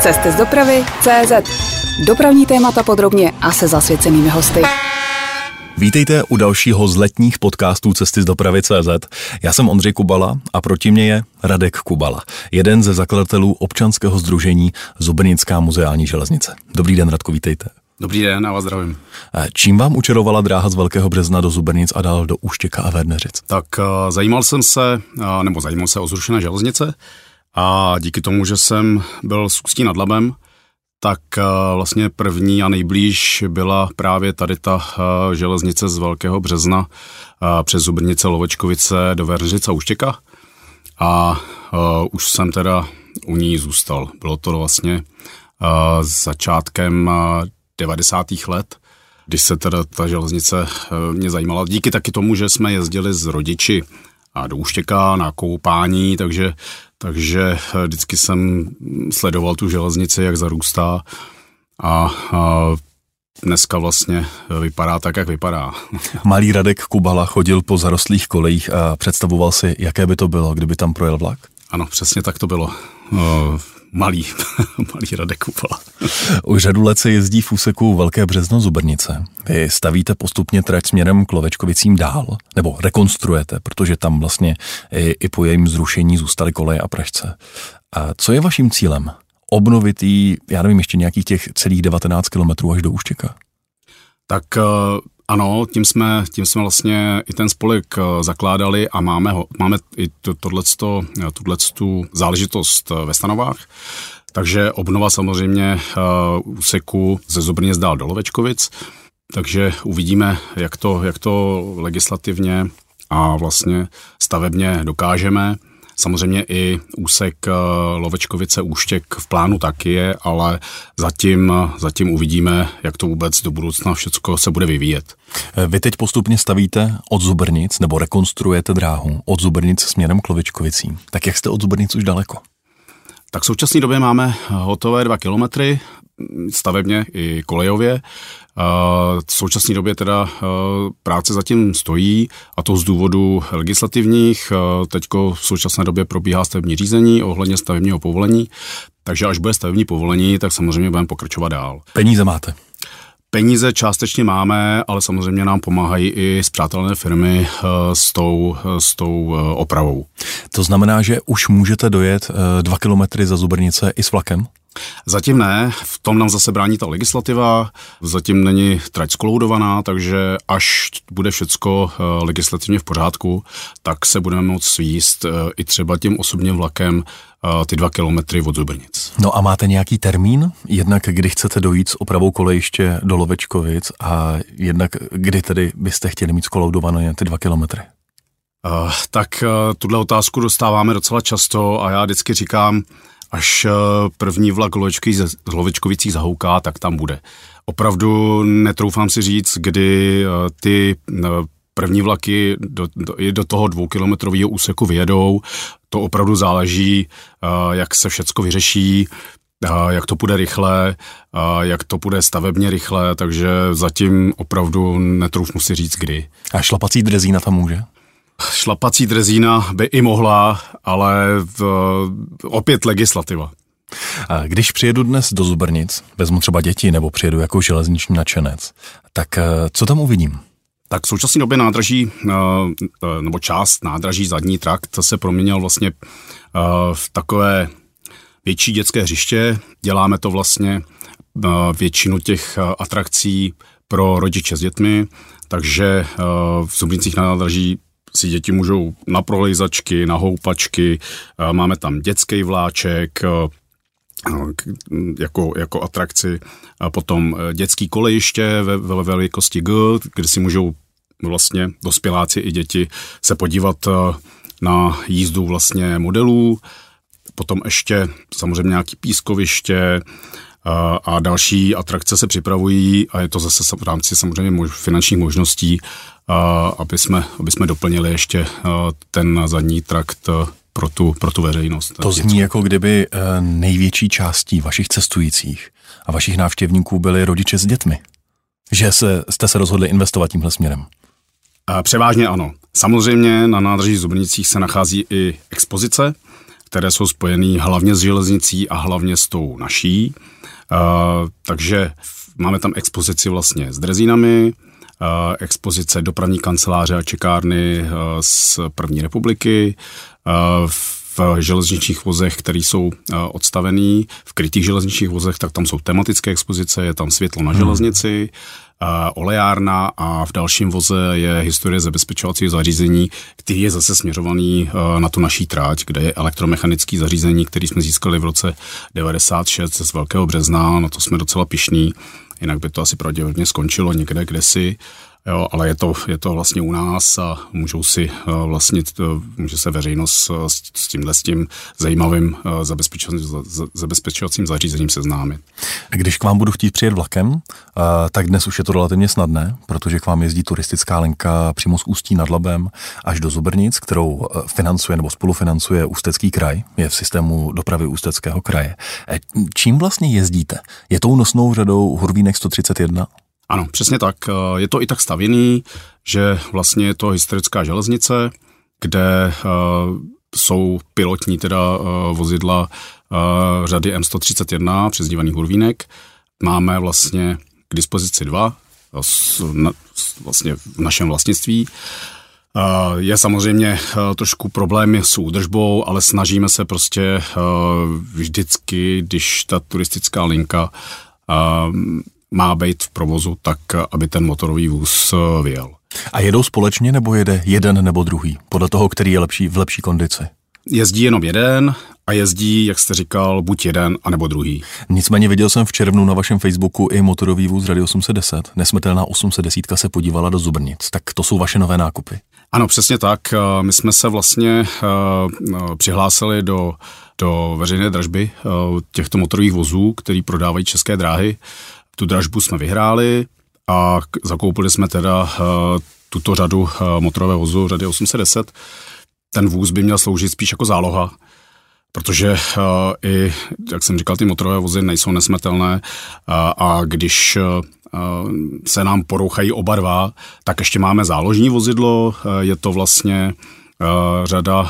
Cesty z dopravy CZ. Dopravní témata podrobně a se zasvěcenými hosty. Vítejte u dalšího z letních podcastů Cesty z dopravy CZ. Já jsem Ondřej Kubala a proti mě je Radek Kubala, jeden ze zakladatelů občanského združení Zubrnická muzeální železnice. Dobrý den, Radko, vítejte. Dobrý den, já vás zdravím. Čím vám učarovala dráha z Velkého března do Zubrnic a dál do Úštěka a Verneřic? Tak uh, zajímal jsem se, uh, nebo zajímal se o zrušené železnice a díky tomu, že jsem byl s Ústí nad Labem, tak uh, vlastně první a nejblíž byla právě tady ta uh, železnice z Velkého března uh, přes Zubrnice, Lovečkovice do Verneřic a Úštěka. A už jsem teda u ní zůstal. Bylo to vlastně začátkem uh, 90. let, když se teda ta železnice mě zajímala. Díky taky tomu, že jsme jezdili s rodiči a do Úštěka na koupání, takže, takže vždycky jsem sledoval tu železnici, jak zarůstá a, a dneska vlastně vypadá tak, jak vypadá. Malý Radek Kubala chodil po zarostlých kolejích a představoval si, jaké by to bylo, kdyby tam projel vlak? Ano, přesně tak to bylo malý, malý Radek Kupala. Už řadu let se jezdí v úseku Velké březno Zubrnice. Vy stavíte postupně trať směrem k Lovečkovicím dál, nebo rekonstruujete, protože tam vlastně i, i po jejím zrušení zůstaly koleje a pražce. A co je vaším cílem? Obnovit jí, já nevím, ještě nějakých těch celých 19 kilometrů až do Úštěka? Tak ano, tím jsme, tím jsme vlastně i ten spolek eh, zakládali a máme, ho, máme i to, tohleto, eh, tuhletu záležitost eh, ve stanovách. Takže obnova samozřejmě úseku ze Zobrněz dál do Lovečkovic, takže uvidíme, jak to, jak to legislativně a vlastně stavebně dokážeme. Samozřejmě i úsek eh, Lovečkovice Úštěk v plánu taky je, ale zatím, zatím uvidíme, jak to vůbec do budoucna všechno se bude vyvíjet. Eh, vy teď postupně stavíte od Zubrnic nebo rekonstruujete dráhu od Zubrnic směrem k Lovečkovicím. Tak jak jste od Zubrnic už daleko? Tak v současné době máme hotové dva kilometry, stavebně i kolejově. V současné době teda práce zatím stojí a to z důvodu legislativních. Teďko v současné době probíhá stavební řízení ohledně stavebního povolení, takže až bude stavební povolení, tak samozřejmě budeme pokračovat dál. Peníze máte? Peníze částečně máme, ale samozřejmě nám pomáhají i zpřátelené firmy s tou, s tou opravou. To znamená, že už můžete dojet dva kilometry za Zubrnice i s vlakem? Zatím ne, v tom nám zase brání ta legislativa, zatím není trať skoloudovaná, takže až bude všecko eh, legislativně v pořádku, tak se budeme moct svíst eh, i třeba tím osobním vlakem eh, ty dva kilometry od Zubrnic. No a máte nějaký termín? Jednak kdy chcete dojít s opravou kolejiště do Lovečkovic a jednak kdy tedy byste chtěli mít skoloudované ty dva kilometry? Uh, tak uh, tuhle otázku dostáváme docela často a já vždycky říkám, až eh, první vlak z Hlovečkovicích zahouká, tak tam bude. Opravdu netroufám si říct, kdy eh, ty eh, první vlaky do, do, do toho dvoukilometrového úseku vyjedou. To opravdu záleží, jak se všecko vyřeší, jak to půjde rychle, jak to půjde stavebně rychle, takže zatím opravdu netroufnu si říct kdy. A šlapací drezína tam může? Šlapací drezína by i mohla, ale v, opět legislativa. Když přijedu dnes do Zubrnic, vezmu třeba děti nebo přijedu jako železniční nadšenec, tak eh, co tam uvidím? Tak v současné době nádraží, eh, eh, nebo část nádraží zadní trakt se proměnil vlastně v takové větší dětské hřiště. Děláme to vlastně většinu těch atrakcí pro rodiče s dětmi, takže v Zubrincích na nádraží si děti můžou na prolejzačky, na houpačky, máme tam dětský vláček, jako, jako atrakci. A potom e, dětský kolejiště ve, ve velikosti G, kde si můžou vlastně dospěláci i děti se podívat na jízdu vlastně modelů. Potom ještě samozřejmě nějaký pískoviště, a další atrakce se připravují a je to zase v rámci samozřejmě finančních možností, aby jsme, aby jsme doplnili ještě ten zadní trakt pro tu, pro tu veřejnost. To zní jako kdyby e, největší částí vašich cestujících a vašich návštěvníků byli rodiče s dětmi. Že se, jste se rozhodli investovat tímhle směrem. Převážně ano. Samozřejmě na nádrží Zubrnicích se nachází i expozice, které jsou spojené hlavně s železnicí a hlavně s tou naší. Takže máme tam expozici vlastně s drezínami, expozice dopravní kanceláře a čekárny z první republiky, v železničních vozech, které jsou odstavený, v krytých železničních vozech, tak tam jsou tematické expozice, je tam světlo na hmm. železnici, olejárna a v dalším voze je historie zabezpečovacího zařízení, který je zase směřovaný na tu naší tráť, kde je elektromechanický zařízení, který jsme získali v roce 96 z Velkého března, na to jsme docela pišní, jinak by to asi pravděpodobně skončilo někde, kde si Jo, ale je to, je to vlastně u nás a můžou si uh, vlastně, může se veřejnost uh, s, tímhle s tím zajímavým zabezpečovacím, zařízením seznámit. Když k vám budu chtít přijet vlakem, tak dnes už je to relativně snadné, protože k vám jezdí turistická linka přímo z Ústí nad Labem až do Zubrnic, kterou financuje nebo spolufinancuje Ústecký kraj, je v systému dopravy Ústeckého kraje. Čím vlastně jezdíte? Je tou nosnou řadou Hurvínek 131? Ano, přesně tak. Eh, je to i tak stavěný, že vlastně je to historická železnice, kde eh, jsou pilotní teda eh, vozidla řady M131, přezdívaný Hurvínek. Máme vlastně k dispozici dva, vlastně v našem vlastnictví. Je samozřejmě trošku problémy s údržbou, ale snažíme se prostě vždycky, když ta turistická linka má být v provozu tak, aby ten motorový vůz eh, vyjel. A jedou společně nebo jede jeden nebo druhý? Podle toho, který je lepší v lepší kondici? Jezdí jenom jeden a jezdí, jak jste říkal, buď jeden, anebo druhý. Nicméně viděl jsem v červnu na vašem Facebooku i motorový vůz Radio 810. Nesmetelná 810 se podívala do Zubrnic. Tak to jsou vaše nové nákupy. Ano, přesně tak. Eh, my jsme se vlastně uh, přihlásili do, do veřejné dražby těchto motorových vozů, který prodávají české dráhy. Tu dražbu jsme vyhráli a zakoupili jsme teda uh, tuto řadu uh, motorového vozu, řady 810. Ten vůz by měl sloužit spíš jako záloha, protože uh, i, jak jsem říkal, ty motorové vozy nejsou nesmetelné uh, a když se nám porouchají oba dva, tak ještě máme záložní vozidlo, je to vlastně řada uh,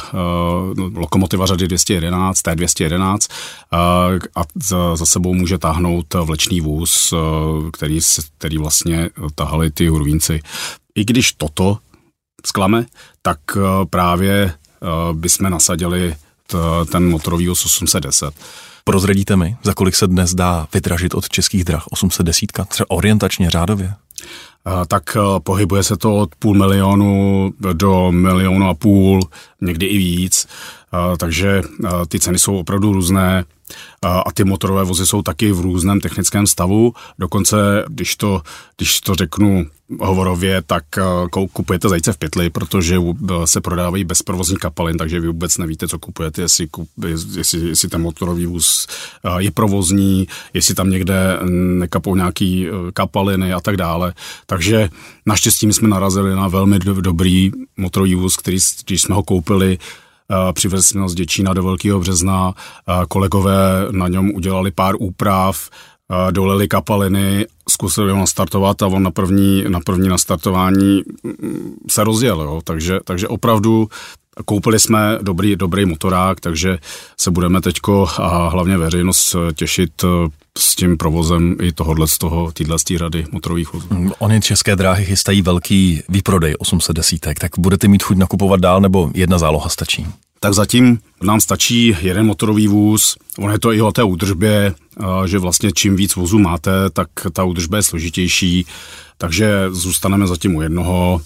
lokomotiva řady 211, T211 uh, a za, sebou může táhnout vlečný vůz, který, který vlastně tahali ty hurvínci. I když toto sklame, tak právě bychom nasadili ten motorový 810. Prozradíte mi, za kolik se dnes dá vydražit od českých drah 810, třeba orientačně řádově? Tak eh, pohybuje se to od půl milionu do milionu a půl, někdy i víc. Takže eh, ty ceny jsou opravdu různé a ty motorové vozy jsou taky v různém technickém stavu. Dokonce, když to, když to řeknu hovorově, tak kupujete zajíce v pytli, protože se prodávají bezprovozní kapalin, takže vy vůbec nevíte, co kupujete, jestli, jestli, jestli ten motorový vůz je provozní, jestli tam někde nekapou nějaký kapaliny a tak dále. Takže naštěstí jsme narazili na velmi dobrý motorový vůz, který, když jsme ho koupili, Přivezli jsme ho z Děčína do Velkého března, kolegové na něm udělali pár úprav, dolili kapaliny, zkusili ho nastartovat a on na první, na první nastartování mm, se rozjel. Jo. Takže, takže opravdu koupili jsme dobrý, dobrý motorák, takže se budeme teďko a hlavně veřejnost těšit e, s tím provozem i tohohle z toho, týhle z rady motorových vozů. Mm, Oni české dráhy chystají velký výprodej 810, tak budete mít chuť nakupovat dál nebo jedna záloha stačí? Tak zatím nám stačí jeden motorový vůz. On je to i o té údržbě, že vlastně čím víc vozů máte, tak ta údržba je složitější, takže zůstaneme zatím u jednoho.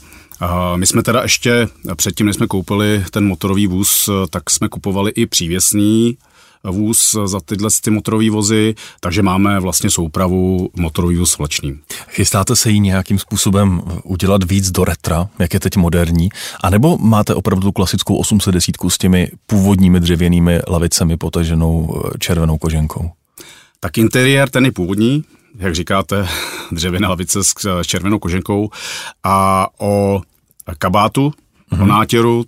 My jsme teda ještě předtím, než jsme koupili ten motorový vůz, tak jsme kupovali i přívěsný vůz za tyhle ty motorové vozy, takže máme vlastně soupravu motorový vůz vlečným. Chystáte se jí nějakým způsobem udělat víc do retra, jak je teď moderní, anebo máte opravdu klasickou 810 s těmi původními dřevěnými lavicemi potaženou eh, červenou koženkou? Tak interiér ten je původní, jak říkáte, dřevěné lavice s červenou koženkou a o kabátu, mm-hmm. o nátěru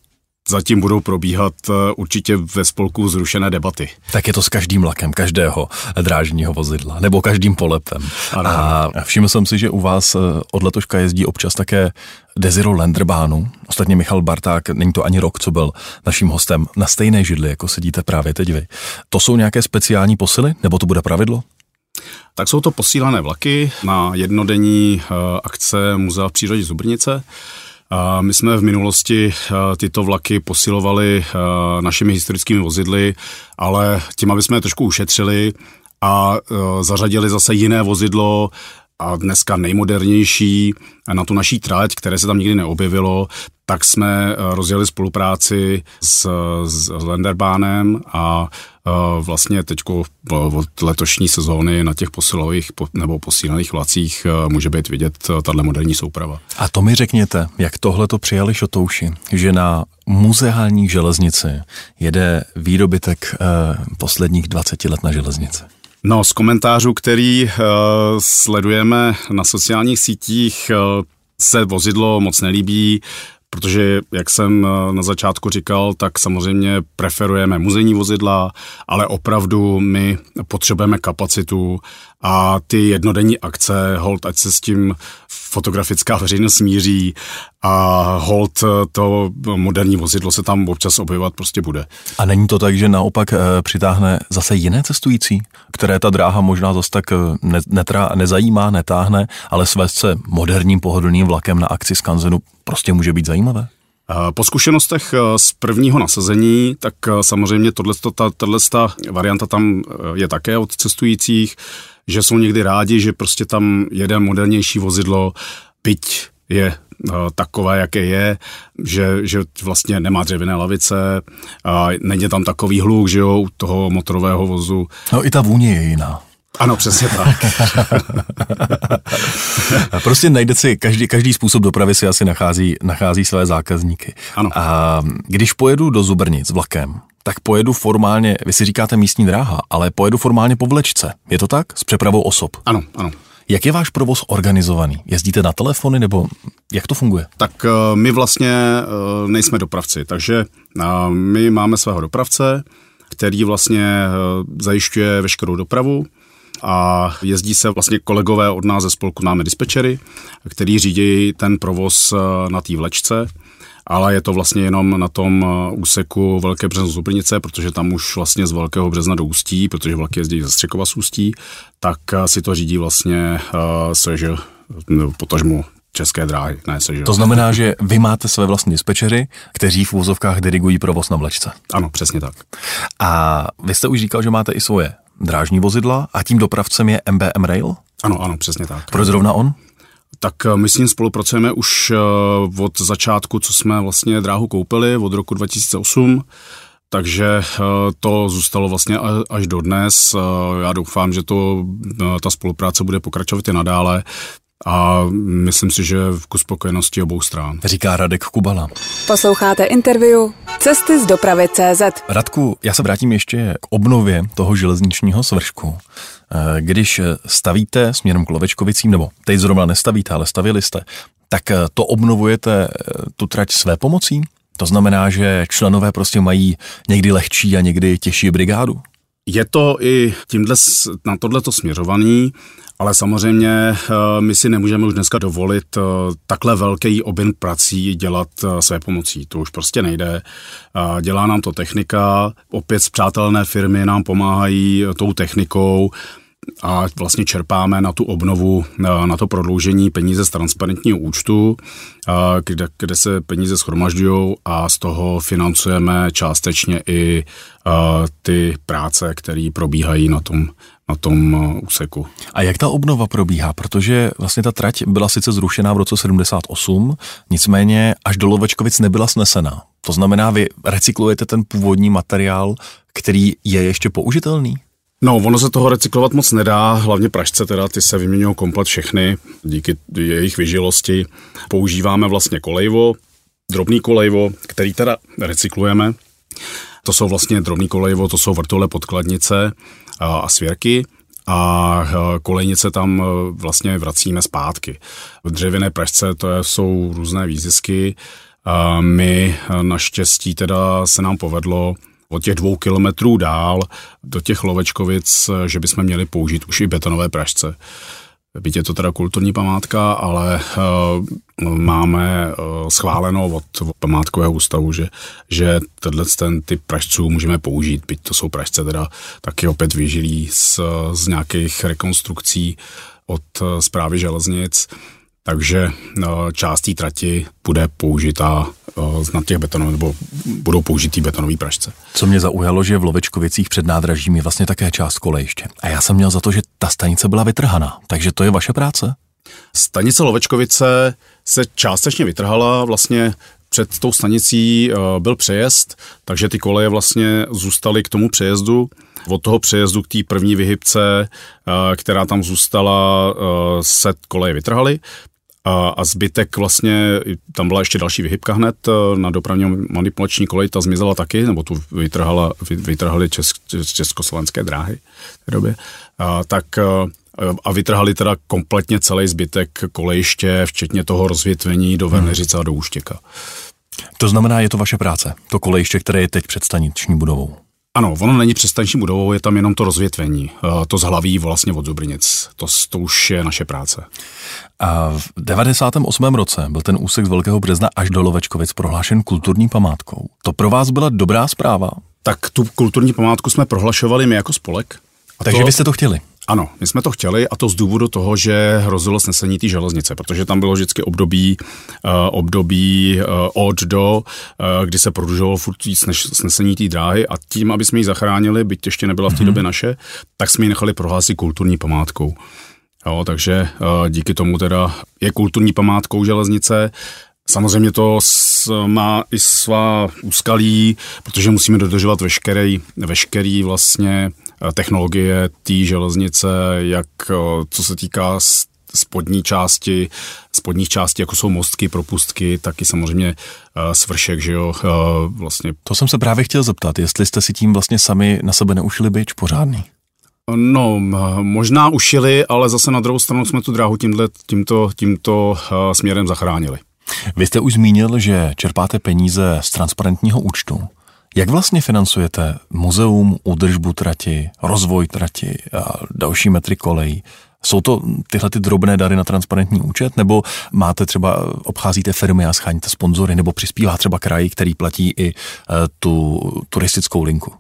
zatím budou probíhat eh, určitě ve spolku zrušené debaty. Tak je to s každým vlakem, každého drážního vozidla, nebo každým polepem. Ano. A všiml jsem si, že u vás eh, od letoška jezdí občas také Desiro Lenderbánu. Ostatně Michal Barták, není to ani rok, co byl naším hostem, na stejné židli, jako sedíte právě teď vy. To jsou nějaké speciální posily, nebo to bude pravidlo? Tak jsou to posílané vlaky na jednodenní eh, akce Muzea v přírodě Zubrnice. My jsme v minulosti eh, tyto vlaky posilovali eh, našimi historickými vozidly, ale tím, aby jsme je trošku ušetřili a zařadili zase jiné vozidlo, a dneska nejmodernější na tu naší trať, které se tam nikdy neobjevilo, tak jsme eh, rozjeli spolupráci s, s Lenderbánem a eh, vlastně teď od letošní sezóny na těch posilových nebo posílených vlacích eh, může být vidět tahle moderní souprava. A to mi řekněte, jak tohle to přijali šotouši, že na muzeální železnici jede výdobytek posledních 20 let na železnici. No, z komentářů, který uh, sledujeme na sociálních sítích, uh, se vozidlo moc nelíbí, protože, jak jsem uh, na začátku říkal, tak samozřejmě preferujeme muzejní vozidla, ale opravdu my potřebujeme kapacitu a ty jednodenní akce, hold, ať se s tím fotografická veřejnost smíří a hold to moderní vozidlo se tam občas objevovat prostě bude. A není to tak, že naopak e, přitáhne zase jiné cestující, které ta dráha možná zase tak eh, ne, netrá, nezajímá, netáhne, ale svést se moderním pohodlným vlakem na akci Skanzenu prostě může být zajímavé? Po zkušenostech z prvního nasazení, tak samozřejmě tato varianta tam je také od cestujících že jsou někdy rádi, že prostě tam jede modernější vozidlo, byť je takové, jaké je, že, že vlastně nemá dřevěné lavice, a není tam takový hluk, že jo, u toho motorového vozu. No i ta vůně je jiná. Ano, přesně tak. prostě najde si, každý, každý způsob dopravy si asi nachází, nachází své zákazníky. Ano. A když pojedu do Zubrnic vlakem, tak pojedu formálně, vy si říkáte místní dráha, ale pojedu formálně po vlečce. Je to tak? S přepravou osob? Ano, ano. Jak je váš provoz organizovaný? Jezdíte na telefony nebo jak to funguje? Tak eh, my vlastně eh, nejsme dopravci, takže eh, my máme svého dopravce, který vlastně zajišťuje veškerou dopravu a jezdí se vlastně kolegové od nás ze spolku náme dispečery, který řídí ten provoz na té vlečce ale je to vlastně jenom na tom uh, úseku Velké březno Zubrnice, protože tam už vlastně z Velkého března do Ústí, protože vlaky jezdí ze Střekova z Ústí, tak uh, si to řídí vlastně uh, potažmu české dráhy, ne sežil. To znamená, že vy máte své vlastní dispečery, kteří v úzovkách dirigují provoz na vlečce. Ano, přesně tak. A vy jste už říkal, že máte i svoje drážní vozidla a tím dopravcem je MBM Rail? Ano, ano, přesně tak. Proč zrovna on? Tak eh, my s ním spolupracujeme už eh, od začátku, co jsme vlastně dráhu koupili, od roku 2008. Takže eh, to zůstalo vlastně až do dnes. Já doufám, že to, ta spolupráce bude pokračovat i nadále a myslím si, že v kus spokojenosti obou stran. Říká Radek Kubala. Posloucháte interview Cesty z dopravy CZ. Radku, já se vrátím ještě k obnově toho železničního svršku. Eh, když stavíte směrem k Lovečkovicím, nebo teď zrovna nestavíte, ale stavili jste, tak eh, to obnovujete eh, tu trať své pomocí? To znamená, že členové prostě mají někdy lehčí a někdy těžší brigádu? Je to i tímhle, na tohleto směřovaný, ale samozřejmě my si nemůžeme už dneska dovolit takhle velký objem prací dělat své pomocí. To už prostě nejde. Dělá nám to technika, opět přátelné firmy nám pomáhají tou technikou, a vlastně čerpáme na tu obnovu, na to prodloužení peníze z transparentního účtu, kde, kde se peníze schromažďují a z toho financujeme částečně i ty práce, které probíhají na tom, na tom úseku. A jak ta obnova probíhá? Protože vlastně ta trať byla sice zrušená v roce 78, nicméně až do Lovečkovic nebyla snesena. To znamená, vy recyklujete ten původní materiál, který je ještě použitelný? No, ono se toho recyklovat moc nedá, hlavně pražce teda, ty se vyměňují komplet všechny, díky jejich vyžilosti. Používáme vlastně kolejvo, drobný kolejvo, který teda recyklujeme. To jsou vlastně drobný kolejvo, to jsou vrtule podkladnice a, a svěrky a kolejnice tam e, vlastně vracíme zpátky. V dřevěné pražce to jsou různé výzisky, My naštěstí teda se nám povedlo od těch dvou kilometrů dál do těch Lovečkovic, že bychom měli použít už i betonové pražce. Byť je to teda kulturní památka, ale uh, máme uh, schváleno od, památkového ústavu, že, že tenhle ten typ pražců můžeme použít, byť to jsou pražce teda taky opět vyžilí z, z nějakých rekonstrukcí od uh, zprávy železnic. Takže část té trati bude použitá na těch betonových, nebo budou použitý betonový pražce. Co mě zaujalo, že v Lovečkovicích před nádražím je vlastně také část kolejiště. A já jsem měl za to, že ta stanice byla vytrhaná. Takže to je vaše práce? Stanice Lovečkovice se částečně vytrhala, vlastně před tou stanicí byl přejezd, takže ty koleje vlastně zůstaly k tomu přejezdu. Od toho přejezdu k té první vyhybce, která tam zůstala, se koleje vytrhaly. A, a zbytek vlastně, tam byla ještě další vyhybka hned eh, na dopravní manipulační kolej, ta zmizela taky, nebo tu vytrhala, vytrhali česk, československé dráhy v té době. A, tak eh, a vytrhali teda kompletně celý zbytek kolejiště, včetně toho rozvětvení do Veneřice a do Úštěka. To znamená, je to vaše práce, to kolejiště, které je teď před staniční budovou. Ano, ono není přestaniční budovou, je tam jenom to rozvětvení, eh, to zhlaví vlastně od Zubrinic. To, to už je naše práce. A v 98. roce byl ten úsek z Velkého března až do Lovečkovic prohlášen kulturní památkou. To pro vás byla dobrá zpráva? Tak tu kulturní památku jsme prohlašovali my jako spolek. A Takže to... vy jste to chtěli? Ano, my jsme to chtěli a to z důvodu toho, že hrozilo snesení té železnice, protože tam bylo vždycky období, uh, období uh, od do, uh, kdy se prodlužovalo furt snesení té dráhy a tím, aby jsme ji zachránili, byť ještě nebyla v té mm-hmm. době naše, tak jsme ji nechali prohlásit kulturní památkou. Jo, takže uh, díky tomu teda je kulturní památkou železnice. Samozřejmě to má i svá úskalí, protože musíme dodržovat veškerý, veškerý vlastně Eh, technologie té železnice, jak eh, co se týká spodní části, spodních částí, jako jsou mostky, propustky, tak i samozřejmě uh, svršek, že jo, vlastně. To jsem se právě chtěl zeptat, jestli jste si tím vlastně sami na sebe neušili byč pořádný. No, možná ušili, ale zase na druhou stranu jsme tu dráhu tímhle, tímto, tímto směrem zachránili. Vy jste už zmínil, že čerpáte peníze z transparentního účtu. Jak vlastně financujete muzeum, údržbu trati, rozvoj trati a další metry kolejí? Jsou to tyhle ty drobné dary na transparentní účet, nebo máte třeba, obcházíte firmy a scháníte sponzory, nebo přispívá třeba kraj, který platí i uh, tu turistickou linku?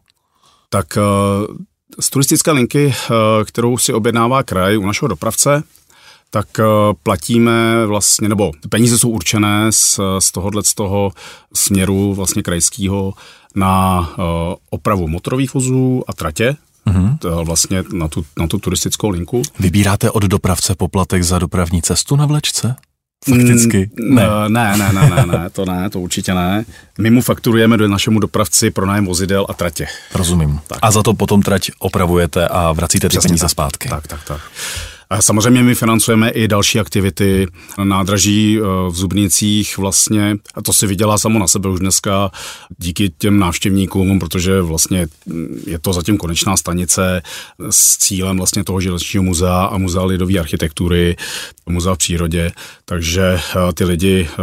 Tak uh, z turistické linky, uh, kterou si objednává kraj u našeho dopravce, tak platíme vlastně, nebo peníze jsou určené z, z tohohle z toho směru vlastně krajského na uh, opravu motorových vozů a tratě, Mm-hmm. To vlastně na tu, na tu turistickou linku. Vybíráte od dopravce poplatek za dopravní cestu na vlečce? Fakticky? Mm, ne. ne. Ne, ne, ne, ne, to ne, to určitě ne. My mu fakturujeme do našemu dopravci pro nájem vozidel a tratě. Rozumím. Tak. A za to potom trať opravujete a vracíte ty peníze tak. zpátky. Tak, tak, tak. Samozřejmě my financujeme i další aktivity na nádraží eh, v Zubnicích vlastně, a to si vydělá samo na sebe už dneska díky těm návštěvníkům, protože vlastně je to zatím konečná stanice s cílem vlastně toho železničního muzea a muzea lidové architektury, muzea v přírodě, takže eh, ty lidi eh,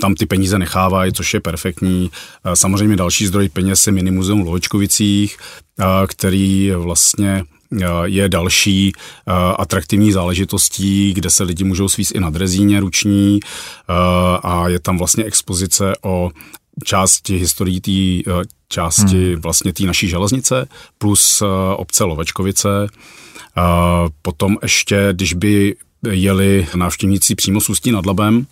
tam ty peníze nechávají, což je perfektní. Samozřejmě další zdroj peněz je Minimuzeum v Lovočkovicích, který vlastně je další eh, atraktivní záležitostí, kde se lidi můžou svíst i na drezíně ruční eh, a je tam vlastně expozice o části historii té části hmm. vlastně té naší železnice plus obce Lovečkovice. Potom ještě, když by jeli návštěvníci přímo s Ústí nad Labem,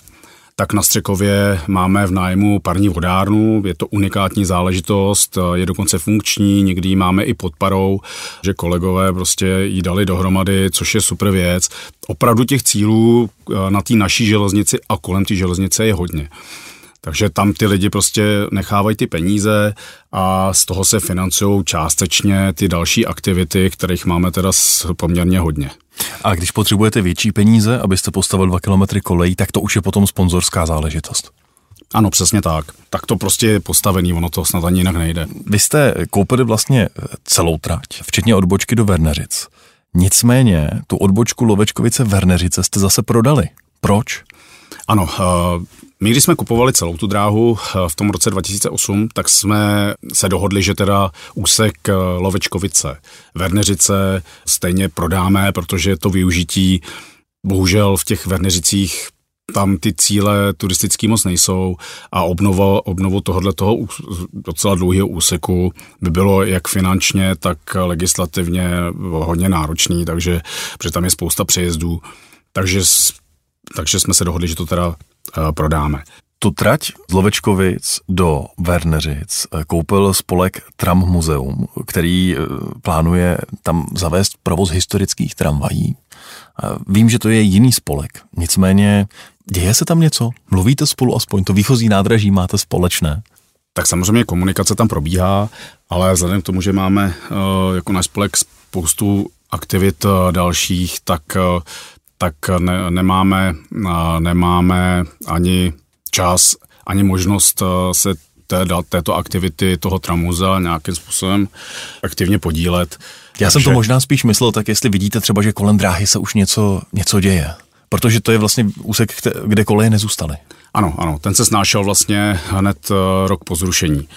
tak na Střekově máme v nájmu parní vodárnu, je to unikátní záležitost, je dokonce funkční, někdy ji máme i pod parou, že kolegové prostě ji dali dohromady, což je super věc. Opravdu těch cílů eh, na té naší železnici a kolem té železnice je hodně. Takže tam ty lidi prostě nechávají ty peníze a z toho se financují částečně ty další aktivity, kterých máme teda poměrně hodně. A když potřebujete větší peníze, abyste postavil dva kilometry kolejí, tak to už je potom sponzorská záležitost. Ano, přesně tak. Tak to prostě je postavený, ono to snad ani jinak nejde. Vy jste koupili vlastně celou trať, včetně odbočky do Verneřic. Nicméně tu odbočku Lovečkovice Verneřice jste zase prodali. Proč? Ano, my když jsme kupovali celou tu dráhu v tom roce 2008, tak jsme se dohodli, že teda úsek Lovečkovice, Verneřice stejně prodáme, protože to využití bohužel v těch Verneřicích tam ty cíle turistický moc nejsou a obnovo, obnovu tohohle toho docela dlouhého úseku by bylo jak finančně, tak legislativně hodně náročný, takže protože tam je spousta přejezdů, takže, takže jsme se dohodli, že to teda uh, prodáme. Tu trať z Lovečkovic do Werneřic eh, koupil spolek Tram Muzeum, který eh, plánuje tam zavést provoz historických tramvají. Vím, že to je jiný spolek, nicméně Děje se tam něco? Mluvíte spolu aspoň? To výchozí nádraží máte společné? Tak samozřejmě komunikace tam probíhá, ale vzhledem k tomu, že máme jako náš spolek spoustu aktivit dalších, tak, tak ne, nemáme, nemáme ani čas, ani možnost se té, této aktivity, toho tramuza nějakým způsobem aktivně podílet. Já Takže... jsem to možná spíš myslel, tak jestli vidíte třeba, že kolem dráhy se už něco, něco děje protože to je vlastně úsek, kde koleje nezůstaly. Ano, ano, ten se snášel vlastně hned rok po zrušení.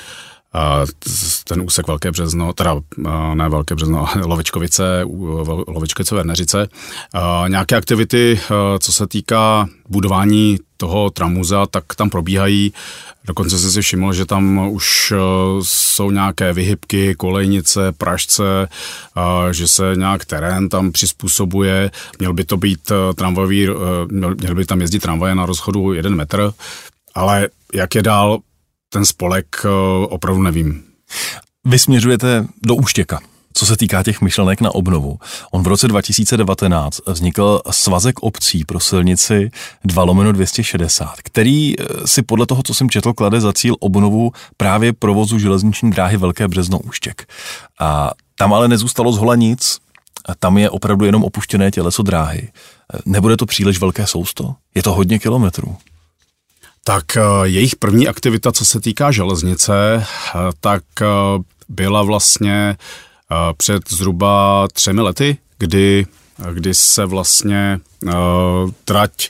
Ten úsek Velké březno, teda ne Velké březno, Lovečkovice, Lovečkovice Verneřice. Nějaké aktivity, co se týká budování toho tramuza, tak tam probíhají. Dokonce jsem si všiml, že tam už eh, jsou nějaké vyhybky, kolejnice, pražce, že se nějak terén tam přizpůsobuje. Měl by to být eh, tramvajový, měl by tam jezdit tramvaje na rozchodu jeden metr, ale jak je dál ten spolek, opravdu nevím. Vy směřujete do Úštěka co se týká těch myšlenek na obnovu. On v roce 2019 vznikl svazek obcí pro silnici 2 lomeno 260, který eh, si podle toho, co jsem četl, klade za cíl obnovu právě provozu železniční dráhy Velké Březno Úštěk. A tam ale nezůstalo zhola nic, a tam je opravdu jenom opuštěné těleso dráhy. Nebude to příliš velké sousto? Je to hodně kilometrů. Tak eh, jejich první aktivita, co se týká železnice, eh, tak byla vlastně před zhruba třemi lety, kdy, kdy se vlastně trať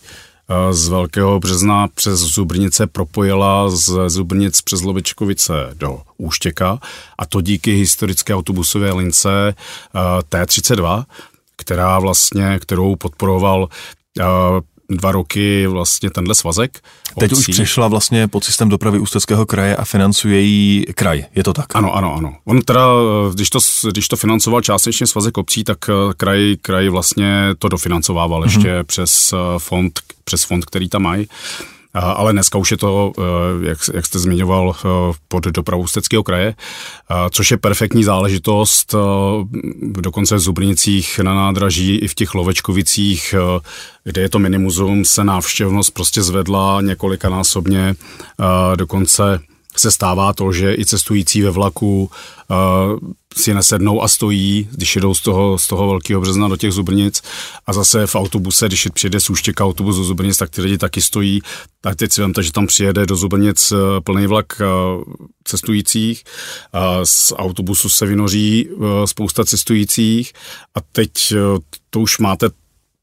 z Velkého března přes Zubrnice propojila z Zubrnic přes Lovičkovice do Úštěka a to díky historické autobusové lince uh, T32, která vlastně, kterou podporoval dva roky vlastně tenhle svazek. Teď obcí. už přešla vlastně pod systém dopravy Ústeckého kraje a financuje ji kraj, je to tak? Ano, ano, ano. On teda, když to, když to financoval částečně svazek obcí, tak eh, kraj, kraj vlastně to dofinancovával mm-hmm. ještě přes eh, fond, přes fond, který tam mají ale dneska už je to, eh, jak, jak jste zmiňoval, eh, pod dopravu Ústeckého kraje, což je perfektní záležitost, eh, dokonce v Zubrnicích na nádraží i v těch Lovečkovicích, kde je to minimum, se návštěvnost prostě zvedla několikanásobně, dokonce se stává to, že i cestující ve vlaku uh, si nesednou a stojí, když jedou z toho, z toho velkého března do těch Zubrnic. A zase v autobuse, když přijede z Úštěka autobus do Zubrnic, tak ty lidi taky stojí. Tak teď si vemte, že tam přijede do Zubrnic eh, plný vlak uh, cestujících, uh, z autobusu se vynoří uh, spousta cestujících. A teď uh, to už máte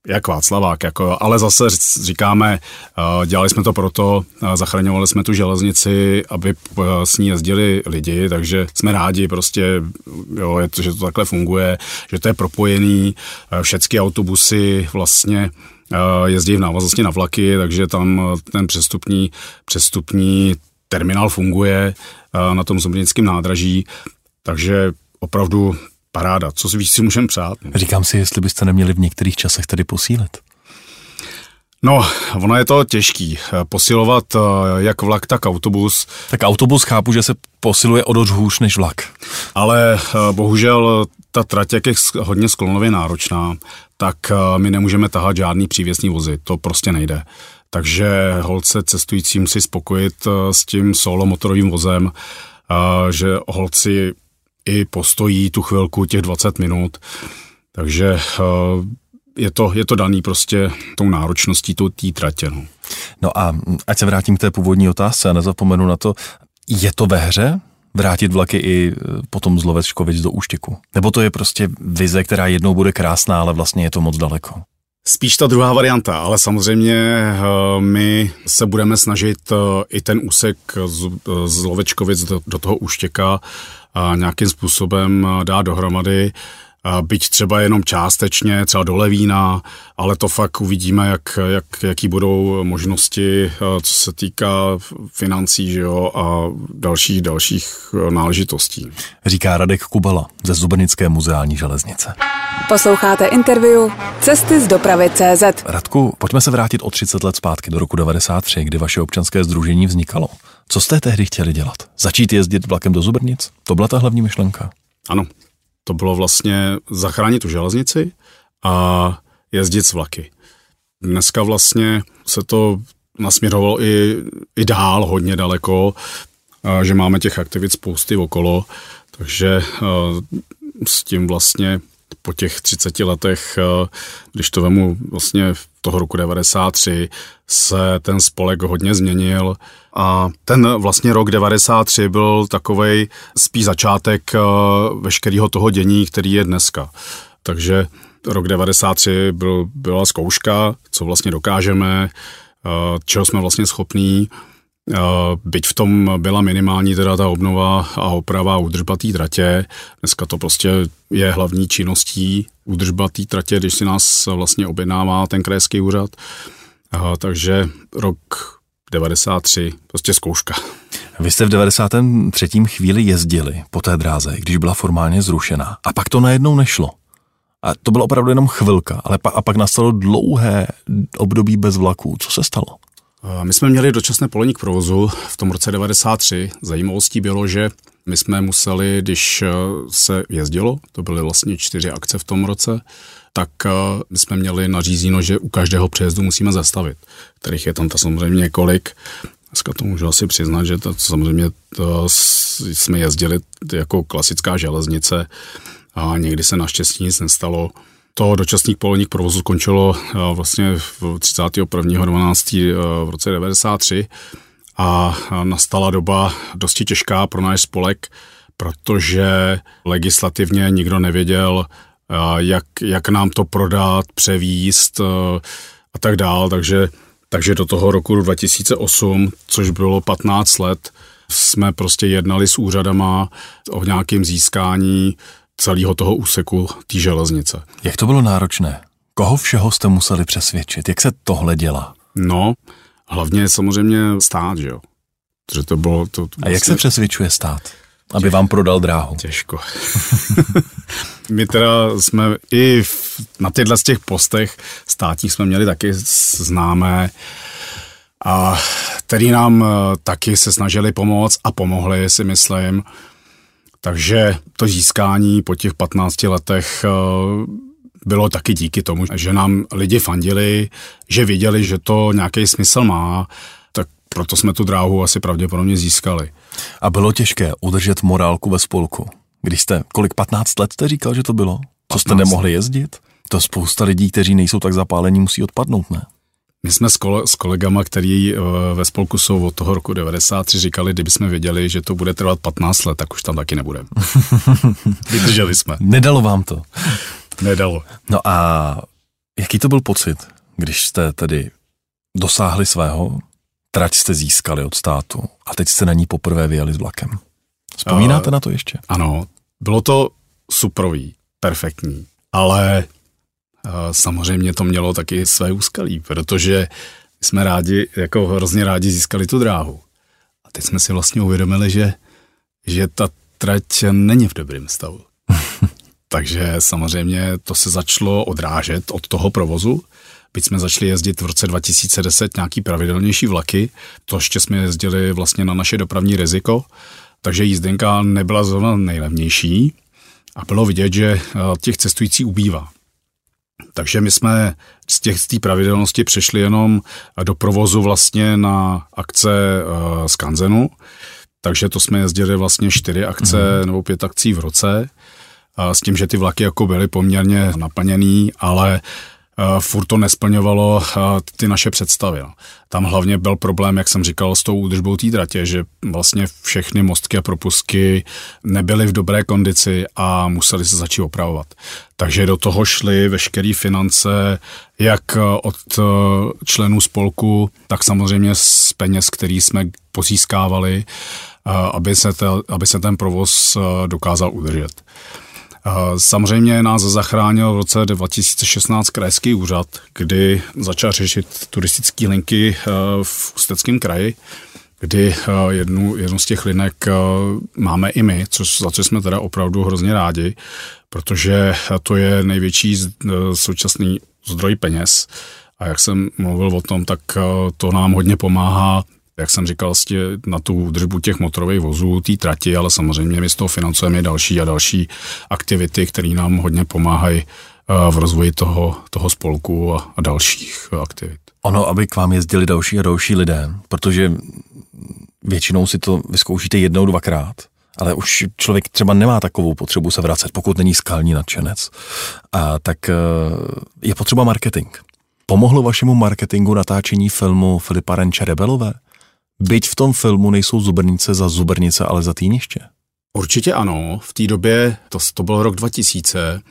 jak Václavák, jako, ale zase říkáme, eh, dělali jsme to proto, eh, zachraňovali jsme tu železnici, aby eh, s ní jezdili lidi, takže jsme rádi prostě, jo, je to, že to takhle funguje, že to je propojený, všechny autobusy vlastně jezdí v návaznosti na vlaky, takže tam ten přestupní, přestupní terminál funguje na tom zubnickém nádraží, takže opravdu paráda. Co si víc si můžeme přát? Říkám si, jestli byste neměli v některých časech tady posílit. No, ono je to těžký. Posilovat eh, jak vlak, tak autobus. Tak autobus chápu, že se posiluje o dost hůř než vlak. Ale eh, bohužel ta trať, jak je hodně sklonově náročná, tak eh, my nemůžeme tahat žádný přívěsný vozy. To prostě nejde. Takže holce cestující musí spokojit s tím solo motorovým vozem, že holci i postojí tu chvilku, těch 20 minut. Takže eh, je to, je to daný prostě tou náročností té tratě. No. no a ať se vrátím k té původní otázce nezapomenu na to, je to ve hře vrátit vlaky i eh, potom z Lovečkovic do Úštěku? Nebo to je prostě vize, která jednou bude krásná, ale vlastně je to moc daleko? Spíš ta druhá varianta, ale samozřejmě eh, my se budeme snažit eh, i ten úsek z, z Lovečkovic do, do toho Uštěka nějakým způsobem dát dohromady byť třeba jenom částečně, třeba do Levína, ale to fakt uvidíme, jak, jak, jaký budou možnosti, co se týká financí že jo, a dalších, dalších náležitostí. Říká Radek Kubala ze Zubrnické muzeální železnice. Posloucháte interview Cesty z dopravy CZ. Radku, pojďme se vrátit o 30 let zpátky do roku 93, kdy vaše občanské združení vznikalo. Co jste tehdy chtěli dělat? Začít jezdit vlakem do Zubrnic? To byla ta hlavní myšlenka? Ano, to bylo vlastně zachránit tu železnici a jezdit s vlaky. Dneska vlastně se to nasměrovalo i, i dál, hodně daleko, že máme těch aktivit spousty okolo, takže s tím vlastně po těch 30 letech, když to vemu vlastně toho roku 93, se ten spolek hodně změnil a ten vlastně rok 93 byl takovej spíš začátek eh, veškerého toho dění, který je dneska. Takže rok 93 byl, byla zkouška, co vlastně dokážeme, eh, čeho jsme vlastně schopní. Eh, byť v tom byla minimální teda ta obnova a oprava a údržba té tratě. Dneska to prostě je hlavní činností údržba té tratě, když si nás vlastně objednává ten krajský úřad. Takže rok 93, prostě zkouška. Vy jste v 93. chvíli jezdili po té dráze, když byla formálně zrušena. A pak to najednou nešlo. A to bylo opravdu jenom chvilka, ale pa, a pak nastalo dlouhé období bez vlaků. Co se stalo? My jsme měli dočasné polení k provozu v tom roce 93. Zajímavostí bylo, že my jsme museli, když eh, se jezdilo, to byly vlastně čtyři akce v tom roce, tak eh, my jsme měli nařízeno, že u každého přejezdu musíme zastavit, kterých je tam ta samozřejmě několik. Dneska to můžu asi přiznat, že to, samozřejmě to jsme jezdili jako klasická železnice a někdy se naštěstí nic nestalo. To dočasných k provozu skončilo eh, vlastně v 31.12. Eh, v roce 93 a nastala doba dosti těžká pro náš spolek, protože legislativně nikdo nevěděl, jak, jak nám to prodat, převíst eh, a tak dál, takže, takže do toho roku 2008, což bylo 15 let, jsme prostě jednali s úřadama o nějakém získání celého toho úseku té železnice. Jak to bylo náročné? Koho všeho jste museli přesvědčit? Jak se tohle dělá? No, hlavně samozřejmě stát, že jo. Že to bylo to, vlastně... A jak se vlastně- přesvědčuje stát? Aby vám prodal dráhu. Těžko. My teda jsme i v, na těchto z těch postech státních jsme měli taky známé, a který nám eh, taky se snažili pomoct a pomohli, si myslím. Takže to získání po těch 15 letech eh, bylo taky díky tomu, že nám lidi fandili, že viděli, že to nějaký smysl má, tak proto jsme tu dráhu asi pravděpodobně získali. A bylo těžké udržet morálku ve spolku? Když jste, kolik 15 let jste říkal, že to bylo? Co jste nemohli jezdit? To spousta lidí, kteří nejsou tak zapálení, musí odpadnout, ne? My jsme s, kole, s kolegama, který eh, ve spolku jsou od toho roku 93, říkali, kdyby jsme věděli, že to bude trvat 15 let, tak už tam taky nebudeme. Vydrželi jsme. Nedalo vám to? Nedalo. No a jaký to byl pocit, když jste tedy dosáhli svého, trať jste získali od státu a teď jste na ní poprvé vyjeli s vlakem? Vzpomínáte uh, na to ještě? Ano, bylo to suprový, perfektní, ale samozřejmě to mělo taky své úskalí, protože jsme rádi, jako hrozně rádi získali tu dráhu. A teď jsme si vlastně uvědomili, že, že ta trať není v dobrém stavu. Takže samozřejmě to se začalo odrážet od toho provozu. Byť jsme začali jezdit v roce 2010 nějaký pravidelnější vlaky, to ještě jsme jezdili vlastně na naše dopravní riziko, takže jízdenka nebyla zrovna nejlevnější a bylo vidět, že eh, těch cestující ubývá. Takže my jsme z těch z té pravidelnosti přešli jenom do provozu vlastně na akce uh, z Kanzenu, takže to jsme jezdili vlastně čtyři akce mm-hmm. nebo pět akcí v roce, uh, s tím, že ty vlaky jako byly poměrně naplněný, ale uh, furt to nesplňovalo uh, ty naše představy. No. Tam hlavně byl problém, jak jsem říkal, s tou údržbou té tratě, že vlastně všechny mostky a propustky nebyly v dobré kondici a museli se začít opravovat. Takže do toho šly veškeré finance, jak od členů spolku, tak samozřejmě z peněz, který jsme pozískávali, aby se, te, aby se ten provoz dokázal udržet. Samozřejmě nás zachránil v roce 2016 krajský úřad, kdy začal řešit turistické linky eh, v Ústeckém kraji, kdy eh, jednu, jednu z těch linek eh, máme i my, což, za co jsme teda opravdu hrozně rádi, protože to je největší současný zdroj peněz. A jak jsem mluvil o tom, tak to nám hodně pomáhá jak jsem říkal, vlastně na tu držbu těch motorových vozů, té trati, ale samozřejmě my z toho financujeme další a další aktivity, které nám hodně pomáhají eh, v rozvoji toho, toho spolku a, a dalších aktivit. Ono, aby k vám jezdili další a další lidé, protože většinou si to vyzkoušíte jednou, dvakrát, ale už člověk třeba nemá takovou potřebu se vracet, pokud není skalní nadšenec, a tak eh, je potřeba marketing. Pomohlo vašemu marketingu natáčení filmu Filipa Renče Rebelové? Byť v tom filmu nejsou zubrnice za zubrnice, ale za týniště. Určitě ano. V té době, to, to byl rok 2000,